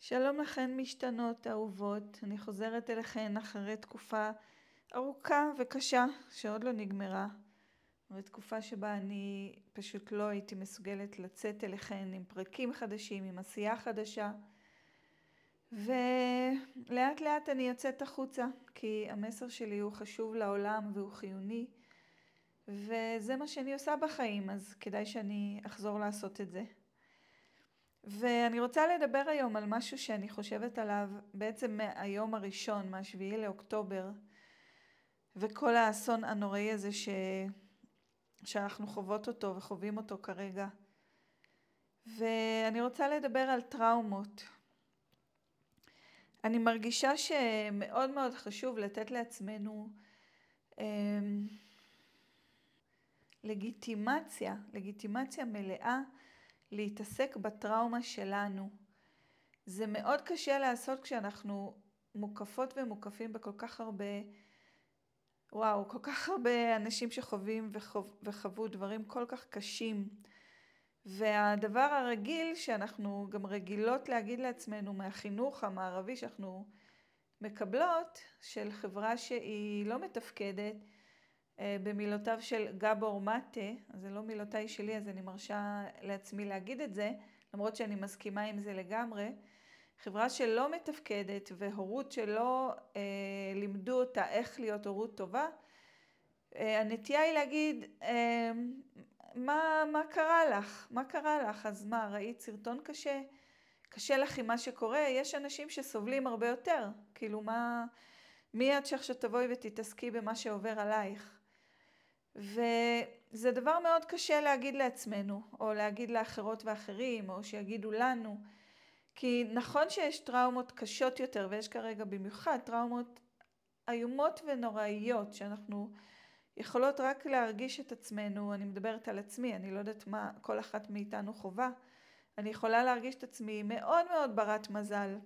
שלום לכן משתנות אהובות, אני חוזרת אליכן אחרי תקופה ארוכה וקשה שעוד לא נגמרה ותקופה שבה אני פשוט לא הייתי מסוגלת לצאת אליכן עם פרקים חדשים, עם עשייה חדשה ולאט לאט אני יוצאת החוצה כי המסר שלי הוא חשוב לעולם והוא חיוני וזה מה שאני עושה בחיים אז כדאי שאני אחזור לעשות את זה. ואני רוצה לדבר היום על משהו שאני חושבת עליו בעצם מהיום הראשון, מהשביעי לאוקטובר, וכל האסון הנוראי הזה ש... שאנחנו חוות אותו וחווים אותו כרגע. ואני רוצה לדבר על טראומות. אני מרגישה שמאוד מאוד חשוב לתת לעצמנו אה, לגיטימציה, לגיטימציה מלאה להתעסק בטראומה שלנו. זה מאוד קשה לעשות כשאנחנו מוקפות ומוקפים בכל כך הרבה, וואו, כל כך הרבה אנשים שחווים וחו, וחוו דברים כל כך קשים. והדבר הרגיל שאנחנו גם רגילות להגיד לעצמנו מהחינוך המערבי שאנחנו מקבלות, של חברה שהיא לא מתפקדת, במילותיו של גבור מטה, זה לא מילותיי שלי אז אני מרשה לעצמי להגיד את זה, למרות שאני מסכימה עם זה לגמרי. חברה שלא מתפקדת והורות שלא אה, לימדו אותה איך להיות הורות טובה, אה, הנטייה היא להגיד, אה, מה, מה קרה לך? מה קרה לך? אז מה, ראית סרטון קשה? קשה לך עם מה שקורה? יש אנשים שסובלים הרבה יותר. כאילו, מה... מי את שעכשיו תבואי ותתעסקי במה שעובר עלייך? וזה דבר מאוד קשה להגיד לעצמנו, או להגיד לאחרות ואחרים, או שיגידו לנו. כי נכון שיש טראומות קשות יותר, ויש כרגע במיוחד טראומות איומות ונוראיות, שאנחנו יכולות רק להרגיש את עצמנו, אני מדברת על עצמי, אני לא יודעת מה כל אחת מאיתנו חווה, אני יכולה להרגיש את עצמי מאוד מאוד ברת מזל,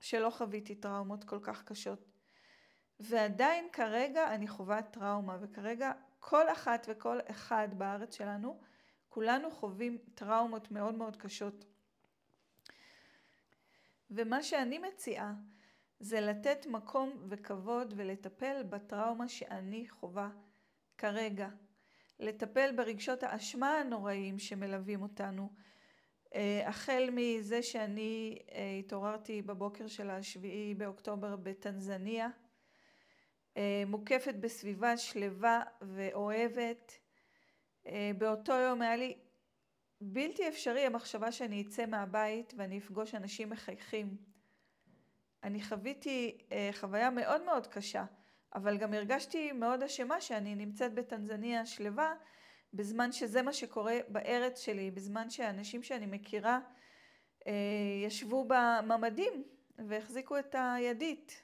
שלא חוויתי טראומות כל כך קשות. ועדיין כרגע אני חווה טראומה, וכרגע כל אחת וכל אחד בארץ שלנו, כולנו חווים טראומות מאוד מאוד קשות. ומה שאני מציעה זה לתת מקום וכבוד ולטפל בטראומה שאני חווה כרגע. לטפל ברגשות האשמה הנוראים שמלווים אותנו. אה, החל מזה שאני אה, התעוררתי בבוקר של השביעי באוקטובר בטנזניה, מוקפת בסביבה שלווה ואוהבת. אה, באותו יום היה לי בלתי אפשרי המחשבה שאני אצא מהבית ואני אפגוש אנשים מחייכים. אני חוויתי אה, חוויה מאוד מאוד קשה, אבל גם הרגשתי מאוד אשמה שאני נמצאת בטנזניה שלווה, בזמן שזה מה שקורה בארץ שלי, בזמן שאנשים שאני מכירה ישבו בממדים והחזיקו את הידית.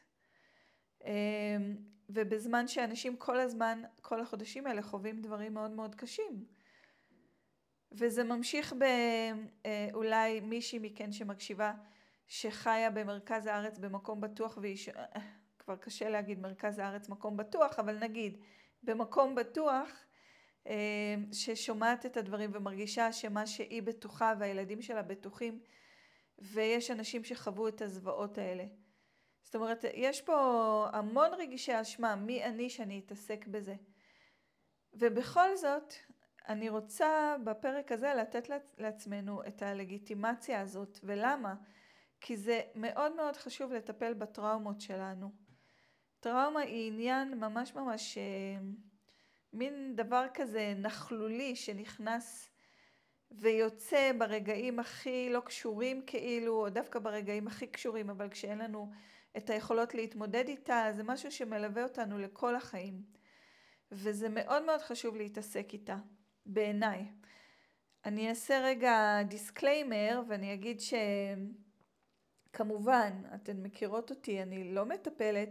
ובזמן שאנשים כל הזמן, כל החודשים האלה חווים דברים מאוד מאוד קשים. וזה ממשיך באולי מישהי מכן שמקשיבה שחיה במרכז הארץ במקום בטוח והיא, ש... כבר קשה להגיד מרכז הארץ מקום בטוח, אבל נגיד במקום בטוח ששומעת את הדברים ומרגישה שמה שהיא בטוחה והילדים שלה בטוחים ויש אנשים שחוו את הזוועות האלה. זאת אומרת, יש פה המון רגישי אשמה, מי אני שאני אתעסק בזה. ובכל זאת, אני רוצה בפרק הזה לתת לעצמנו את הלגיטימציה הזאת. ולמה? כי זה מאוד מאוד חשוב לטפל בטראומות שלנו. טראומה היא עניין ממש ממש אה, מין דבר כזה נכלולי שנכנס ויוצא ברגעים הכי לא קשורים כאילו, או דווקא ברגעים הכי קשורים, אבל כשאין לנו את היכולות להתמודד איתה, זה משהו שמלווה אותנו לכל החיים. וזה מאוד מאוד חשוב להתעסק איתה, בעיניי. אני אעשה רגע disclaimer ואני אגיד שכמובן, אתן מכירות אותי, אני לא מטפלת.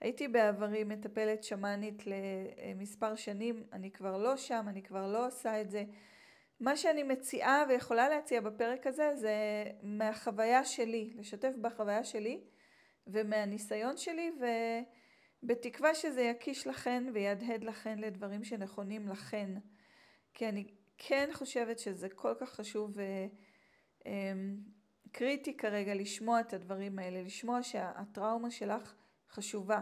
הייתי בעברי מטפלת שמאנית למספר שנים, אני כבר לא שם, אני כבר לא עושה את זה. מה שאני מציעה ויכולה להציע בפרק הזה זה מהחוויה שלי, לשתף בחוויה שלי ומהניסיון שלי ובתקווה שזה יקיש לכן ויהדהד לכן לדברים שנכונים לכן. כי אני כן חושבת שזה כל כך חשוב אמ, קריטי כרגע לשמוע את הדברים האלה, לשמוע שהטראומה שלך חשובה,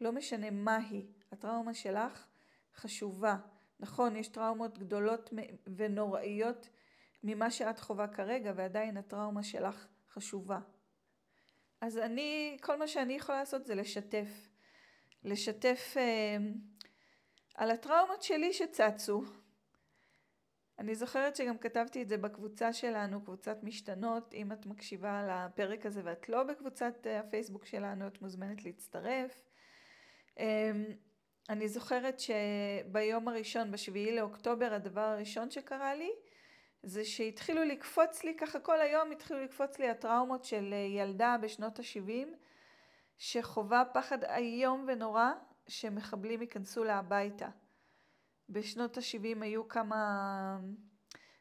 לא משנה מה היא, הטראומה שלך חשובה. נכון, יש טראומות גדולות ונוראיות ממה שאת חווה כרגע, ועדיין הטראומה שלך חשובה. אז אני, כל מה שאני יכולה לעשות זה לשתף. לשתף אה, על הטראומות שלי שצצו. אני זוכרת שגם כתבתי את זה בקבוצה שלנו, קבוצת משתנות. אם את מקשיבה לפרק הזה ואת לא בקבוצת אה, הפייסבוק שלנו, את מוזמנת להצטרף. אה, אני זוכרת שביום הראשון, בשביעי לאוקטובר, הדבר הראשון שקרה לי, זה שהתחילו לקפוץ לי, ככה כל היום התחילו לקפוץ לי הטראומות של ילדה בשנות ה-70, שחווה פחד איום ונורא שמחבלים ייכנסו לה הביתה. בשנות ה-70 היו כמה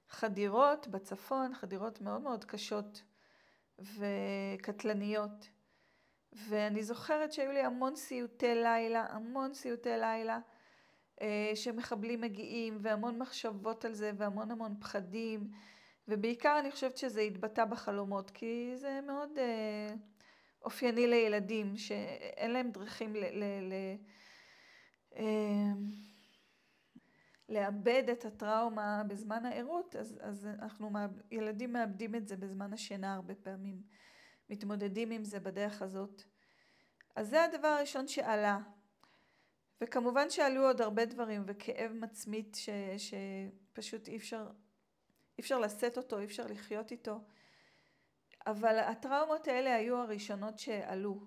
חדירות בצפון, חדירות מאוד מאוד קשות וקטלניות. ואני זוכרת שהיו לי המון סיוטי לילה, המון סיוטי לילה, אה, שמחבלים מגיעים, והמון מחשבות על זה, והמון המון פחדים, ובעיקר אני חושבת שזה התבטא בחלומות, כי זה מאוד אה, אופייני לילדים, שאין להם דרכים ל... ל, ל אה, לאבד את הטראומה בזמן הערות, אז, אז אנחנו, ילדים מאבדים את זה בזמן השינה הרבה פעמים. מתמודדים עם זה בדרך הזאת. אז זה הדבר הראשון שעלה. וכמובן שעלו עוד הרבה דברים, וכאב מצמית ש, שפשוט אי אפשר, אי אפשר לשאת אותו, אי אפשר לחיות איתו. אבל הטראומות האלה היו הראשונות שעלו.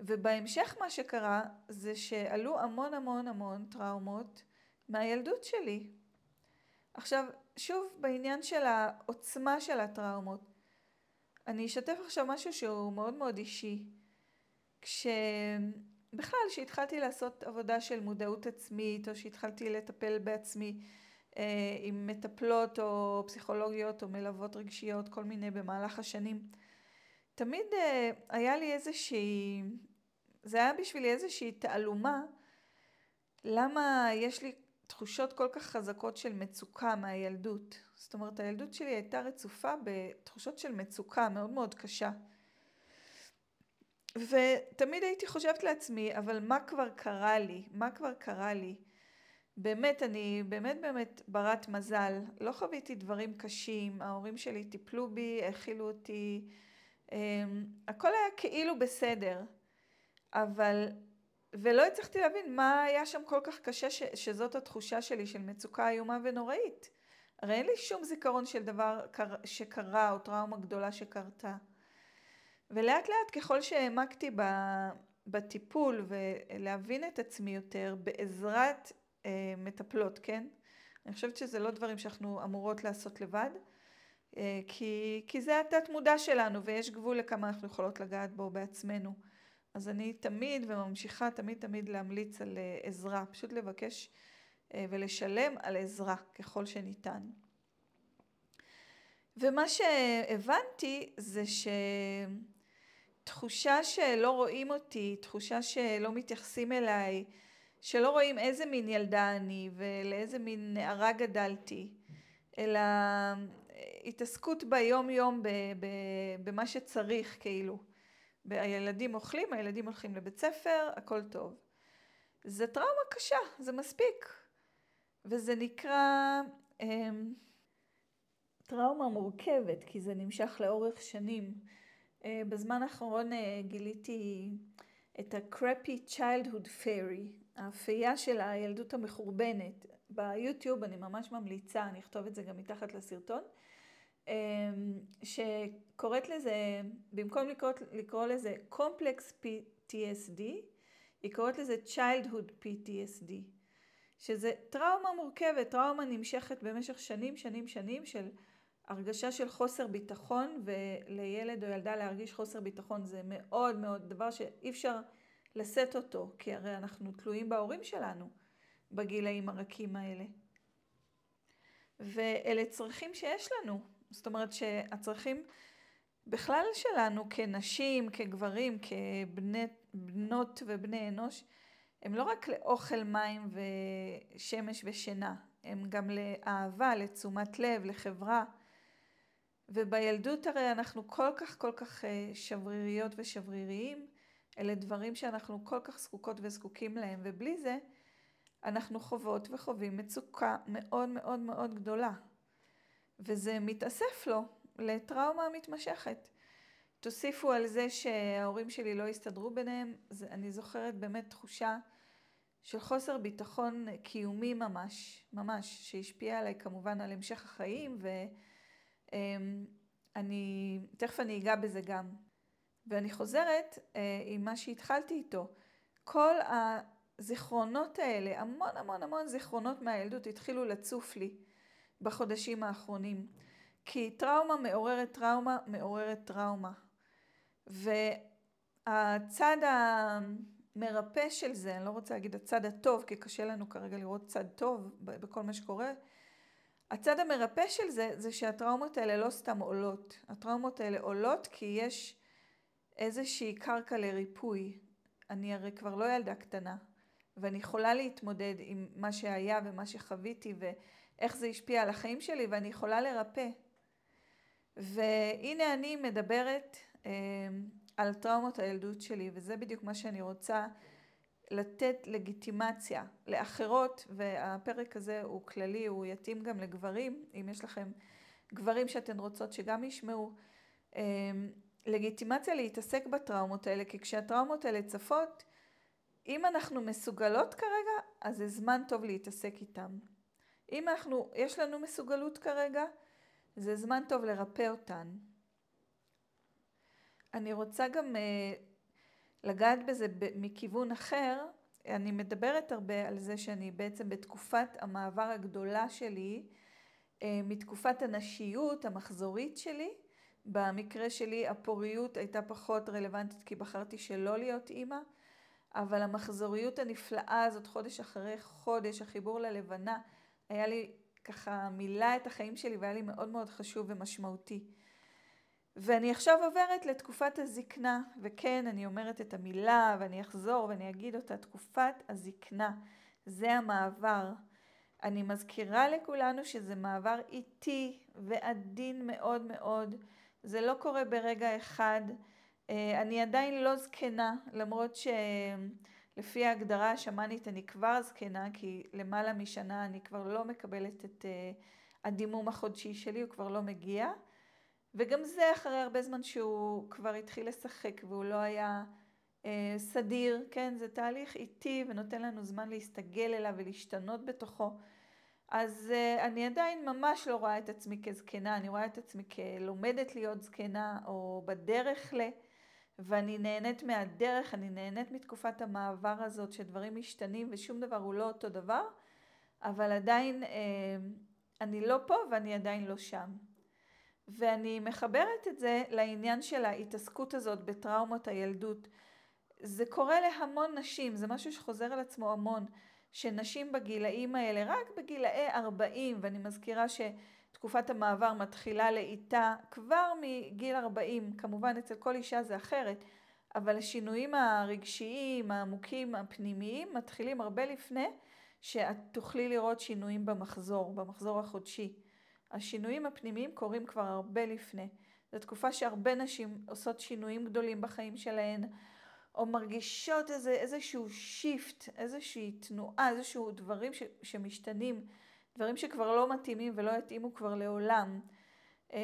ובהמשך מה שקרה זה שעלו המון המון המון טראומות מהילדות שלי. עכשיו, שוב בעניין של העוצמה של הטראומות. אני אשתף עכשיו משהו שהוא מאוד מאוד אישי. כשבכלל, כשהתחלתי לעשות עבודה של מודעות עצמית, או שהתחלתי לטפל בעצמי אה, עם מטפלות או פסיכולוגיות או מלוות רגשיות, כל מיני במהלך השנים, תמיד אה, היה לי איזושהי, זה היה בשבילי איזושהי תעלומה, למה יש לי תחושות כל כך חזקות של מצוקה מהילדות. זאת אומרת, הילדות שלי הייתה רצופה בתחושות של מצוקה מאוד מאוד קשה. ותמיד הייתי חושבת לעצמי, אבל מה כבר קרה לי? מה כבר קרה לי? באמת, אני באמת באמת ברת מזל. לא חוויתי דברים קשים, ההורים שלי טיפלו בי, האכילו אותי, אמ, הכל היה כאילו בסדר. אבל ולא הצלחתי להבין מה היה שם כל כך קשה ש, שזאת התחושה שלי של מצוקה איומה ונוראית. הרי אין לי שום זיכרון של דבר שקרה או טראומה גדולה שקרתה. ולאט לאט ככל שהעמקתי בטיפול ולהבין את עצמי יותר בעזרת אה, מטפלות, כן? אני חושבת שזה לא דברים שאנחנו אמורות לעשות לבד, אה, כי, כי זה התת מודע שלנו ויש גבול לכמה אנחנו יכולות לגעת בו בעצמנו. אז אני תמיד וממשיכה תמיד תמיד להמליץ על אה, עזרה, פשוט לבקש אה, ולשלם על עזרה ככל שניתן. ומה שהבנתי זה שתחושה שלא רואים אותי, תחושה שלא מתייחסים אליי, שלא רואים איזה מין ילדה אני ולאיזה מין נערה גדלתי, אלא אה, התעסקות ביום יום במה שצריך כאילו. הילדים אוכלים, הילדים הולכים לבית ספר, הכל טוב. זה טראומה קשה, זה מספיק. וזה נקרא אמ, טראומה מורכבת, כי זה נמשך לאורך שנים. אה, בזמן האחרון אה, גיליתי את ה-crappy childhood fairy, האפייה של הילדות המחורבנת. ביוטיוב אני ממש ממליצה, אני אכתוב את זה גם מתחת לסרטון. אמ, שקוראת לזה, במקום לקרוא, לקרוא לזה קומפלקס PTSD, היא קוראת לזה Childhood PTSD, שזה טראומה מורכבת, טראומה נמשכת במשך שנים, שנים, שנים של הרגשה של חוסר ביטחון, ולילד או ילדה להרגיש חוסר ביטחון זה מאוד מאוד דבר שאי אפשר לשאת אותו, כי הרי אנחנו תלויים בהורים שלנו בגילאים הרכים האלה. ואלה צרכים שיש לנו, זאת אומרת שהצרכים בכלל שלנו כנשים, כגברים, כבנות ובני אנוש, הם לא רק לאוכל, מים ושמש ושינה, הם גם לאהבה, לתשומת לב, לחברה. ובילדות הרי אנחנו כל כך כל כך אה, שבריריות ושבריריים, אלה דברים שאנחנו כל כך זקוקות וזקוקים להם, ובלי זה אנחנו חוות וחווים מצוקה מאוד מאוד מאוד גדולה. וזה מתאסף לו לטראומה מתמשכת. תוסיפו על זה שההורים שלי לא הסתדרו ביניהם, זה, אני זוכרת באמת תחושה של חוסר ביטחון קיומי ממש, ממש, שהשפיע עליי כמובן על המשך החיים, ואני, תכף אני אגע בזה גם. ואני חוזרת אה, עם מה שהתחלתי איתו. כל הזיכרונות האלה, המון המון המון זיכרונות מהילדות התחילו לצוף לי בחודשים האחרונים. כי טראומה מעוררת טראומה מעוררת טראומה. והצד המרפא של זה, אני לא רוצה להגיד הצד הטוב, כי קשה לנו כרגע לראות צד טוב בכל מה שקורה, הצד המרפא של זה, זה שהטראומות האלה לא סתם עולות. הטראומות האלה עולות כי יש איזושהי קרקע לריפוי. אני הרי כבר לא ילדה קטנה, ואני יכולה להתמודד עם מה שהיה ומה שחוויתי ואיך זה השפיע על החיים שלי, ואני יכולה לרפא. והנה אני מדברת אה, על טראומות הילדות שלי, וזה בדיוק מה שאני רוצה לתת לגיטימציה לאחרות, והפרק הזה הוא כללי, הוא יתאים גם לגברים, אם יש לכם גברים שאתן רוצות שגם ישמעו. אה, לגיטימציה להתעסק בטראומות האלה, כי כשהטראומות האלה צפות, אם אנחנו מסוגלות כרגע, אז זה זמן טוב להתעסק איתם. אם אנחנו, יש לנו מסוגלות כרגע, זה זמן טוב לרפא אותן. אני רוצה גם uh, לגעת בזה מכיוון אחר. אני מדברת הרבה על זה שאני בעצם בתקופת המעבר הגדולה שלי, uh, מתקופת הנשיות המחזורית שלי. במקרה שלי הפוריות הייתה פחות רלוונטית כי בחרתי שלא להיות אימא, אבל המחזוריות הנפלאה הזאת חודש אחרי חודש, החיבור ללבנה, היה לי ככה מילא את החיים שלי והיה לי מאוד מאוד חשוב ומשמעותי. ואני עכשיו עוברת לתקופת הזקנה, וכן, אני אומרת את המילה ואני אחזור ואני אגיד אותה, תקופת הזקנה, זה המעבר. אני מזכירה לכולנו שזה מעבר איטי ועדין מאוד מאוד, זה לא קורה ברגע אחד. אה, אני עדיין לא זקנה, למרות ש... לפי ההגדרה השמאנית אני כבר זקנה, כי למעלה משנה אני כבר לא מקבלת את uh, הדימום החודשי שלי, הוא כבר לא מגיע. וגם זה אחרי הרבה זמן שהוא כבר התחיל לשחק והוא לא היה uh, סדיר, כן? זה תהליך איטי ונותן לנו זמן להסתגל אליו ולהשתנות בתוכו. אז uh, אני עדיין ממש לא רואה את עצמי כזקנה, אני רואה את עצמי כלומדת להיות זקנה או בדרך ל... ואני נהנית מהדרך, אני נהנית מתקופת המעבר הזאת שדברים משתנים ושום דבר הוא לא אותו דבר, אבל עדיין אה, אני לא פה ואני עדיין לא שם. ואני מחברת את זה לעניין של ההתעסקות הזאת בטראומות הילדות. זה קורה להמון נשים, זה משהו שחוזר על עצמו המון, שנשים בגילאים האלה, רק בגילאי 40, ואני מזכירה ש... תקופת המעבר מתחילה לאיטה כבר מגיל 40, כמובן אצל כל אישה זה אחרת, אבל השינויים הרגשיים, העמוקים, הפנימיים, מתחילים הרבה לפני שאת תוכלי לראות שינויים במחזור, במחזור החודשי. השינויים הפנימיים קורים כבר הרבה לפני. זו תקופה שהרבה נשים עושות שינויים גדולים בחיים שלהן, או מרגישות איזה, איזשהו שיפט, איזושהי תנועה, איזשהו דברים ש, שמשתנים. דברים שכבר לא מתאימים ולא יתאימו כבר לעולם. אמ,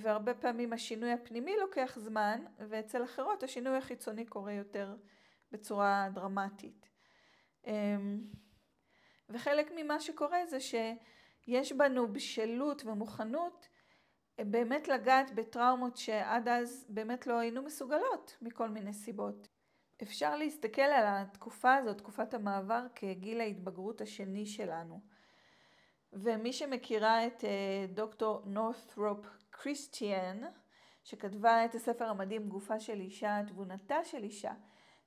והרבה פעמים השינוי הפנימי לוקח זמן, ואצל אחרות השינוי החיצוני קורה יותר בצורה דרמטית. אמ, וחלק ממה שקורה זה שיש בנו בשלות ומוכנות באמת לגעת בטראומות שעד אז באמת לא היינו מסוגלות מכל מיני סיבות. אפשר להסתכל על התקופה הזאת, תקופת המעבר, כגיל ההתבגרות השני שלנו. ומי שמכירה את אה, דוקטור נורת'רופ קריסטיאן, שכתבה את הספר המדהים גופה של אישה, תבונתה של אישה,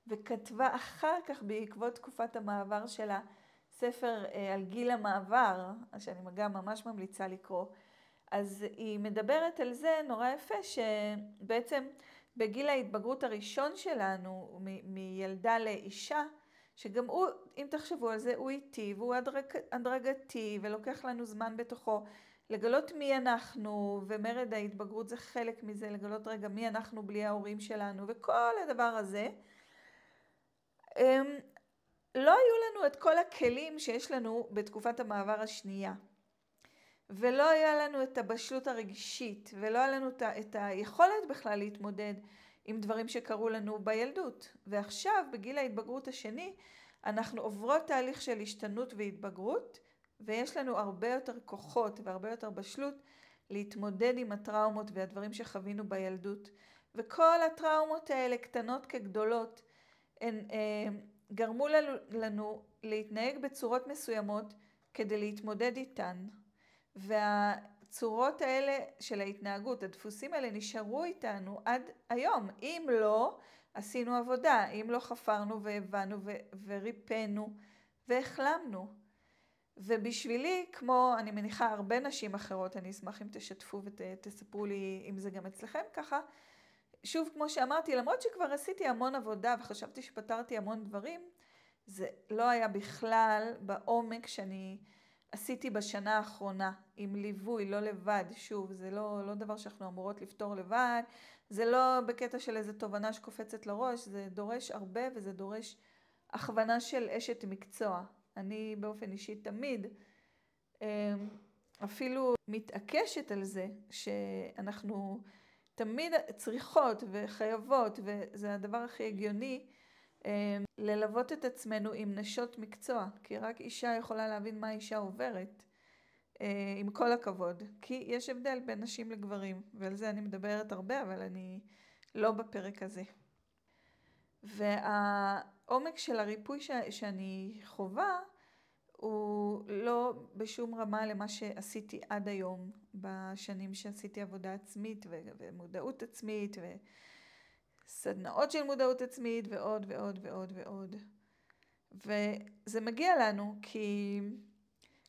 וכתבה אחר כך בעקבות תקופת המעבר שלה ספר אה, על גיל המעבר, שאני גם ממש ממליצה לקרוא, אז היא מדברת על זה נורא יפה, שבעצם בגיל ההתבגרות הראשון שלנו, מילדה לאישה, שגם הוא, אם תחשבו על זה, הוא איטי והוא הדרג, הדרגתי ולוקח לנו זמן בתוכו לגלות מי אנחנו, ומרד ההתבגרות זה חלק מזה, לגלות רגע מי אנחנו בלי ההורים שלנו, וכל הדבר הזה. לא היו לנו את כל הכלים שיש לנו בתקופת המעבר השנייה. ולא היה לנו את הבשלות הרגשית, ולא היה לנו את היכולת בכלל להתמודד עם דברים שקרו לנו בילדות. ועכשיו, בגיל ההתבגרות השני, אנחנו עוברות תהליך של השתנות והתבגרות, ויש לנו הרבה יותר כוחות והרבה יותר בשלות להתמודד עם הטראומות והדברים שחווינו בילדות. וכל הטראומות האלה, קטנות כגדולות, הן אה, גרמו לנו, להתנהג בצורות מסוימות כדי להתמודד איתן. והצורות האלה של ההתנהגות, הדפוסים האלה נשארו איתנו עד היום. אם לא, עשינו עבודה, אם לא חפרנו והבנו וריפאנו והחלמנו. ובשבילי, כמו אני מניחה הרבה נשים אחרות, אני אשמח אם תשתפו ותספרו לי אם זה גם אצלכם ככה, שוב, כמו שאמרתי, למרות שכבר עשיתי המון עבודה וחשבתי שפתרתי המון דברים, זה לא היה בכלל בעומק שאני עשיתי בשנה האחרונה, עם ליווי, לא לבד, שוב, זה לא, לא דבר שאנחנו אמורות לפתור לבד, זה לא בקטע של איזו תובנה שקופצת לראש, זה דורש הרבה וזה דורש הכוונה של אשת מקצוע. אני באופן אישי תמיד אמ, אפילו מתעקשת על זה שאנחנו תמיד צריכות וחייבות, וזה הדבר הכי הגיוני, אמ, ללוות את עצמנו עם נשות מקצוע, כי רק אישה יכולה להבין מה אישה עוברת, אה, עם כל הכבוד. כי יש הבדל בין נשים לגברים, ועל זה אני מדברת הרבה, אבל אני לא בפרק הזה. והעומק של הריפוי ש... שאני חווה, הוא לא בשום רמה למה שעשיתי עד היום, בשנים שעשיתי עבודה עצמית ו... ומודעות עצמית וסדנאות של מודעות עצמית ועוד ועוד ועוד ועוד. וזה מגיע לנו כי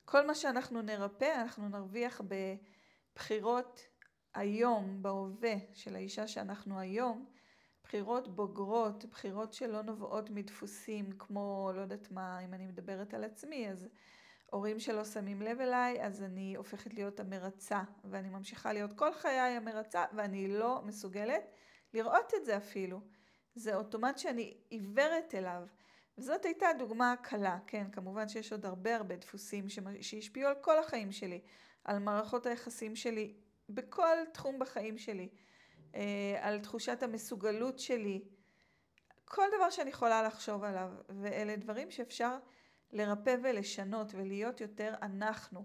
כל מה שאנחנו נרפא, אנחנו נרוויח בבחירות היום, בהווה של האישה שאנחנו היום, בחירות בוגרות, בחירות שלא נובעות מדפוסים כמו, לא יודעת מה, אם אני מדברת על עצמי, אז הורים שלא שמים לב אליי, אז אני הופכת להיות המרצה, ואני ממשיכה להיות כל חיי המרצה, ואני לא מסוגלת לראות את זה אפילו. זה אוטומט שאני עיוורת אליו. וזאת הייתה דוגמה קלה, כן, כמובן שיש עוד הרבה הרבה דפוסים שהשפיעו על כל החיים שלי, על מערכות היחסים שלי, בכל תחום בחיים שלי. אה, על תחושת המסוגלות שלי, כל דבר שאני יכולה לחשוב עליו, ואלה דברים שאפשר לרפא ולשנות ולהיות יותר אנחנו.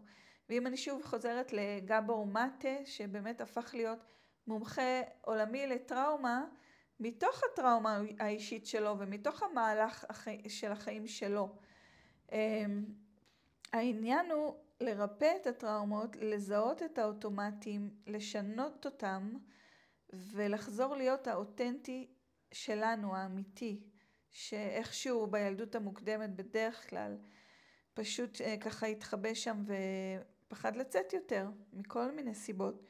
ואם אני שוב חוזרת לגבור מטה, שבאמת הפך להיות מומחה עולמי לטראומה, מתוך הטראומה האישית שלו ומתוך המהלך של החיים שלו. אמ, העניין הוא לרפא את הטראומות, לזהות את האוטומטים, לשנות אותם ולחזור להיות האותנטי שלנו, האמיתי, שאיכשהו בילדות המוקדמת בדרך כלל פשוט אה, ככה התחבא שם ופחד לצאת יותר, מכל מיני סיבות.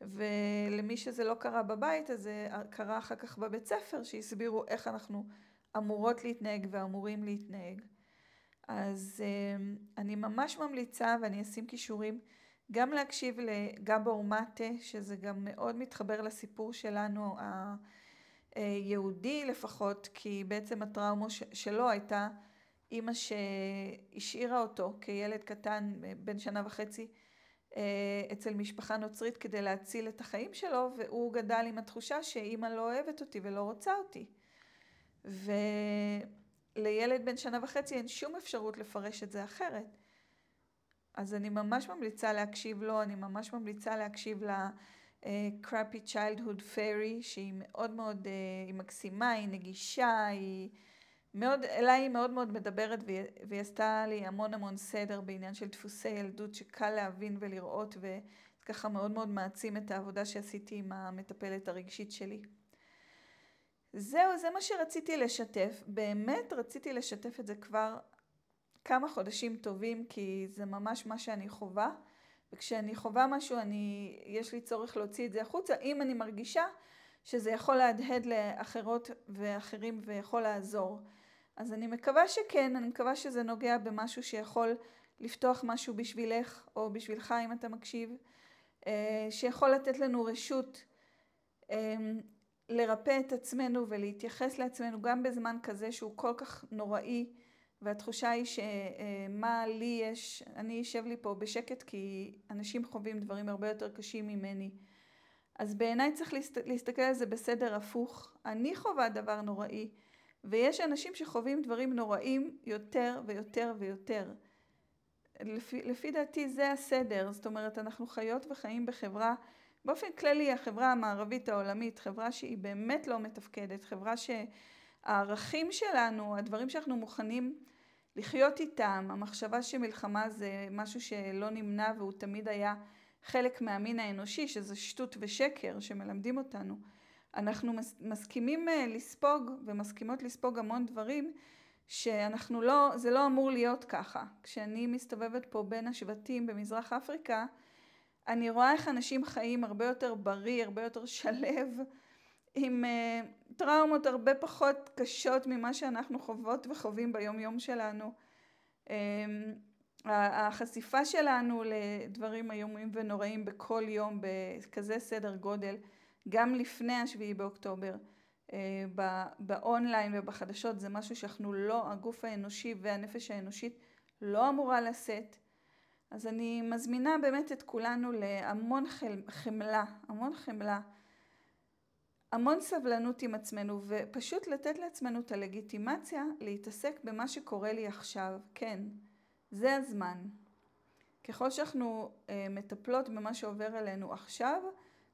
ולמי שזה לא קרה בבית, אז זה קרה אחר כך בבית ספר, שהסבירו איך אנחנו אמורות להתנהג ואמורים להתנהג. אז אה, אני ממש ממליצה, ואני אשים כישורים גם להקשיב לגבור מטה, שזה גם מאוד מתחבר לסיפור שלנו היהודי לפחות, כי בעצם הטראומה שלו הייתה אימא שהשאירה אותו כילד קטן בן שנה וחצי אה, אצל משפחה נוצרית כדי להציל את החיים שלו, והוא גדל עם התחושה שאימא לא אוהבת אותי ולא רוצה אותי. ולילד בן שנה וחצי אין שום אפשרות לפרש את זה אחרת. אז אני ממש ממליצה להקשיב לו, אני ממש ממליצה להקשיב ל... crappy childhood fairy שהיא מאוד מאוד, uh, היא מקסימה, היא נגישה, היא מאוד, אליי היא מאוד מאוד מדברת והיא, והיא עשתה לי המון המון סדר בעניין של דפוסי ילדות שקל להבין ולראות וככה מאוד מאוד מעצים את העבודה שעשיתי עם המטפלת הרגשית שלי. זהו, זה מה שרציתי לשתף. באמת רציתי לשתף את זה כבר כמה חודשים טובים, כי זה ממש מה שאני חווה. וכשאני חווה משהו, אני, יש לי צורך להוציא את זה החוצה, אם אני מרגישה שזה יכול להדהד לאחרות ואחרים ויכול לעזור. אז אני מקווה שכן, אני מקווה שזה נוגע במשהו שיכול לפתוח משהו בשבילך או בשבילך אם אתה מקשיב. שיכול לתת לנו רשות לרפא את עצמנו ולהתייחס לעצמנו גם בזמן כזה שהוא כל כך נוראי והתחושה היא שמה לי יש, אני אשב לי פה בשקט כי אנשים חווים דברים הרבה יותר קשים ממני. אז בעיניי צריך להסתכל על זה בסדר הפוך. אני חווה דבר נוראי, ויש אנשים שחווים דברים נוראים יותר ויותר ויותר. לפי, לפי דעתי זה הסדר, זאת אומרת אנחנו חיות וחיים בחברה, באופן כללי החברה המערבית העולמית, חברה שהיא באמת לא מתפקדת, חברה שהערכים שלנו, הדברים שאנחנו מוכנים לחיות איתם, המחשבה שמלחמה זה משהו שלא נמנע והוא תמיד היה חלק מהמין האנושי, שזה שטות ושקר שמלמדים אותנו. אנחנו מסכימים אה, לספוג ומסכימות לספוג המון דברים שאנחנו לא, זה לא אמור להיות ככה. כשאני מסתובבת פה בין השבטים במזרח אפריקה, אני רואה איך אנשים חיים הרבה יותר בריא, הרבה יותר שלב, עם uh, טראומות הרבה פחות קשות ממה שאנחנו חוות וחווים ביום יום שלנו. Um, החשיפה שלנו לדברים איומים ונוראים בכל יום בכזה סדר גודל, גם לפני השביעי באוקטובר, אה, באונליין ובחדשות, זה משהו שאנחנו לא, הגוף האנושי והנפש האנושית לא אמורה לשאת. אז אני מזמינה באמת את כולנו להמון חמלה, המון חמלה, המון סבלנות עם עצמנו, ופשוט לתת לעצמנו את הלגיטימציה להתעסק במה שקורה לי עכשיו, כן. זה הזמן. ככל שאנחנו אה, מטפלות במה שעובר עלינו עכשיו,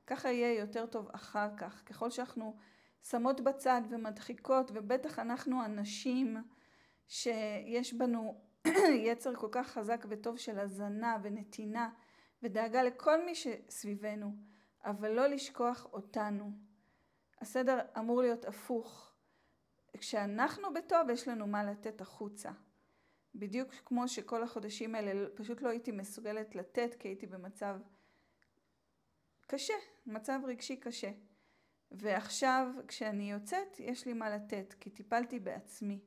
ככה יהיה יותר טוב אחר כך. ככל שאנחנו שמות בצד ומדחיקות, ובטח אנחנו הנשים שיש בנו יצר כל כך חזק וטוב של הזנה ונתינה ודאגה לכל מי שסביבנו, אבל לא לשכוח אותנו. הסדר אמור להיות הפוך. כשאנחנו בטוב יש לנו מה לתת החוצה. בדיוק כמו שכל החודשים האלה פשוט לא הייתי מסוגלת לתת כי הייתי במצב קשה, מצב רגשי קשה. ועכשיו כשאני יוצאת יש לי מה לתת כי טיפלתי בעצמי.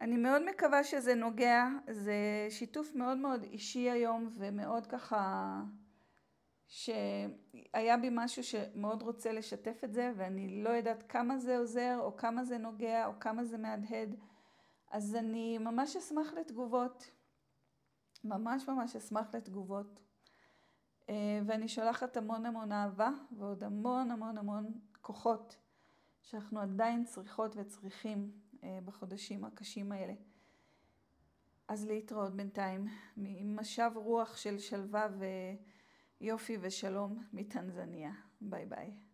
אני מאוד מקווה שזה נוגע, זה שיתוף מאוד מאוד אישי היום ומאוד ככה שהיה בי משהו שמאוד רוצה לשתף את זה ואני לא יודעת כמה זה עוזר או כמה זה נוגע או כמה זה מהדהד. אז אני ממש אשמח לתגובות, ממש ממש אשמח לתגובות. אה, ואני שולחת המון המון אהבה ועוד המון המון המון כוחות שאנחנו עדיין צריכות וצריכים אה, בחודשים הקשים האלה. אז להתראות בינתיים, עם משב רוח של שלווה ויופי ושלום מטנזניה. ביי ביי.